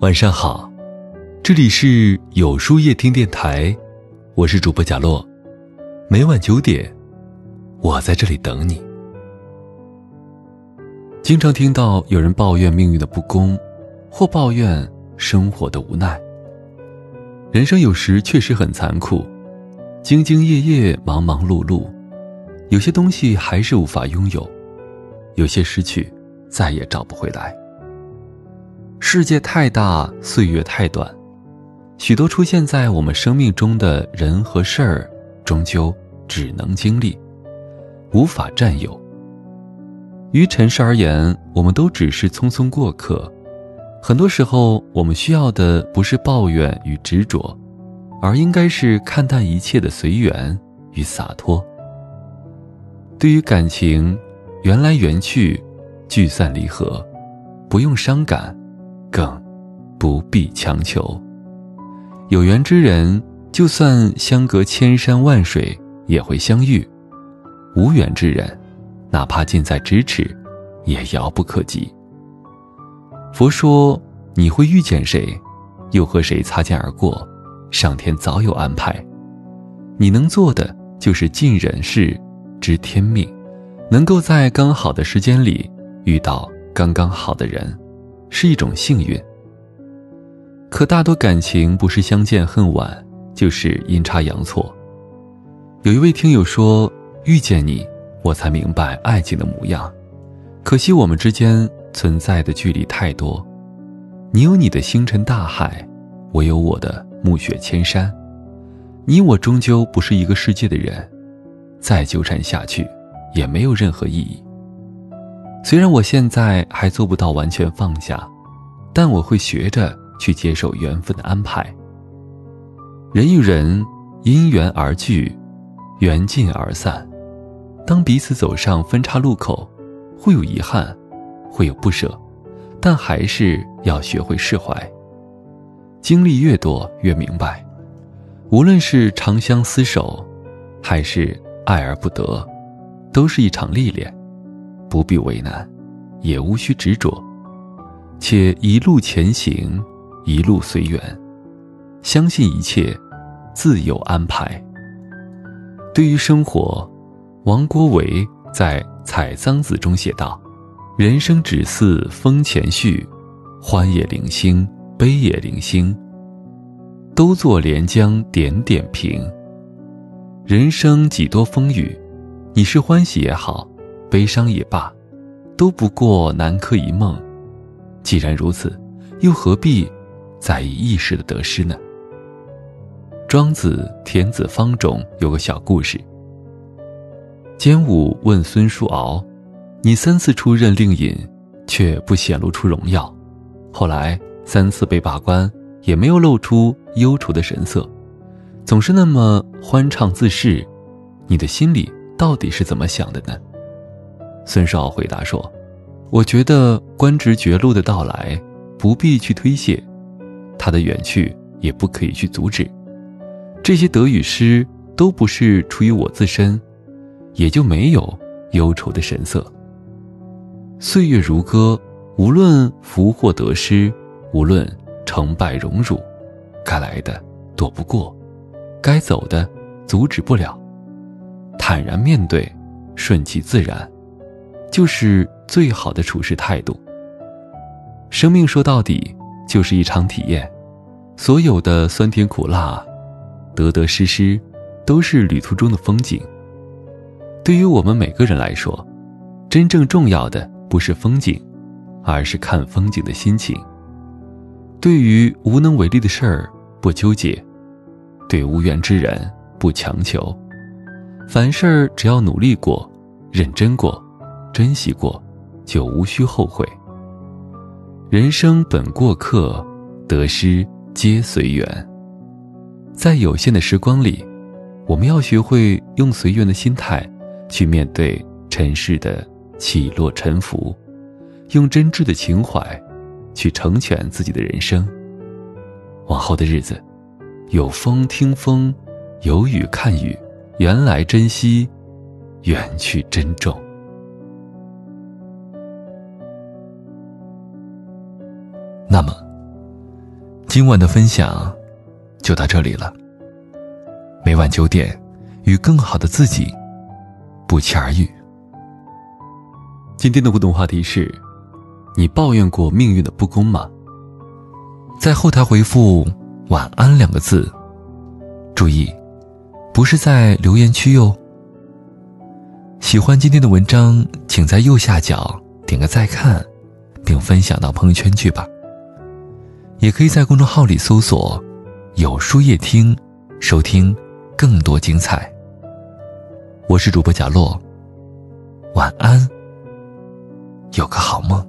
晚上好，这里是有书夜听电台，我是主播贾洛，每晚九点，我在这里等你。经常听到有人抱怨命运的不公，或抱怨生活的无奈。人生有时确实很残酷，兢兢业业，忙忙碌碌，有些东西还是无法拥有，有些失去，再也找不回来。世界太大，岁月太短，许多出现在我们生命中的人和事儿，终究只能经历，无法占有。于尘世而言，我们都只是匆匆过客。很多时候，我们需要的不是抱怨与执着，而应该是看淡一切的随缘与洒脱。对于感情，缘来缘去，聚散离合，不用伤感。更不必强求。有缘之人，就算相隔千山万水，也会相遇；无缘之人，哪怕近在咫尺，也遥不可及。佛说：“你会遇见谁，又和谁擦肩而过，上天早有安排。你能做的就是尽人事，知天命，能够在刚好的时间里遇到刚刚好的人。”是一种幸运，可大多感情不是相见恨晚，就是阴差阳错。有一位听友说：“遇见你，我才明白爱情的模样。可惜我们之间存在的距离太多，你有你的星辰大海，我有我的暮雪千山。你我终究不是一个世界的人，再纠缠下去，也没有任何意义。”虽然我现在还做不到完全放下，但我会学着去接受缘分的安排。人与人因缘而聚，缘尽而散。当彼此走上分岔路口，会有遗憾，会有不舍，但还是要学会释怀。经历越多，越明白，无论是长相厮守，还是爱而不得，都是一场历练。不必为难，也无需执着，且一路前行，一路随缘，相信一切自有安排。对于生活，王国维在《采桑子》中写道：“人生只似风前絮，欢也零星，悲也零星，都作连江点点平。人生几多风雨，你是欢喜也好。”悲伤也罢，都不过南柯一梦。既然如此，又何必在意一时的得失呢？庄子《田子方》中有个小故事。监武问孙叔敖：“你三次出任令尹，却不显露出荣耀；后来三次被罢官，也没有露出忧愁的神色，总是那么欢畅自适。你的心里到底是怎么想的呢？”孙少回答说：“我觉得官职绝路的到来，不必去推卸；他的远去，也不可以去阻止。这些得与失，都不是出于我自身，也就没有忧愁的神色。岁月如歌，无论福祸得失，无论成败荣辱，该来的躲不过，该走的阻止不了。坦然面对，顺其自然。”就是最好的处事态度。生命说到底就是一场体验，所有的酸甜苦辣、得得失失，都是旅途中的风景。对于我们每个人来说，真正重要的不是风景，而是看风景的心情。对于无能为力的事儿，不纠结；对无缘之人，不强求。凡事只要努力过，认真过。珍惜过，就无需后悔。人生本过客，得失皆随缘。在有限的时光里，我们要学会用随缘的心态去面对尘世的起落沉浮，用真挚的情怀去成全自己的人生。往后的日子，有风听风，有雨看雨，缘来珍惜，缘去珍重。那么，今晚的分享就到这里了。每晚九点，与更好的自己不期而遇。今天的互动话题是：你抱怨过命运的不公吗？在后台回复“晚安”两个字，注意，不是在留言区哟。喜欢今天的文章，请在右下角点个再看，并分享到朋友圈去吧。也可以在公众号里搜索“有书夜听”，收听更多精彩。我是主播贾洛，晚安，有个好梦。